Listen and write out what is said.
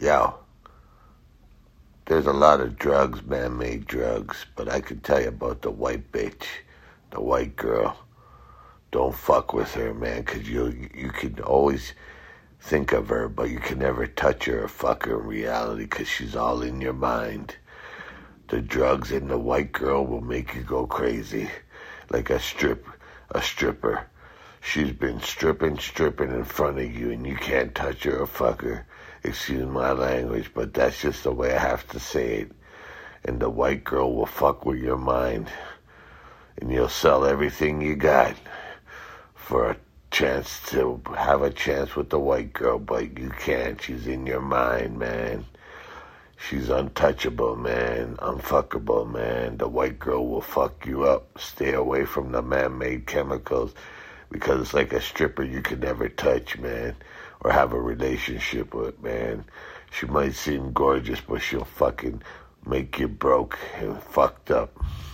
Yo, there's a lot of drugs, man-made drugs, but I can tell you about the white bitch, the white girl. Don't fuck with her, man, 'cause you you can always think of her, but you can never touch her or fuck her in reality 'cause she's all in your mind. The drugs and the white girl will make you go crazy, like a strip, a stripper. She's been stripping, stripping in front of you, and you can't touch her or fuck her. Excuse my language, but that's just the way I have to say it. And the white girl will fuck with your mind, and you'll sell everything you got for a chance to have a chance with the white girl, but you can't. She's in your mind, man. She's untouchable, man. Unfuckable, man. The white girl will fuck you up. Stay away from the man-made chemicals because it's like a stripper you can never touch, man, or have a relationship with, man. She might seem gorgeous, but she'll fucking make you broke and fucked up.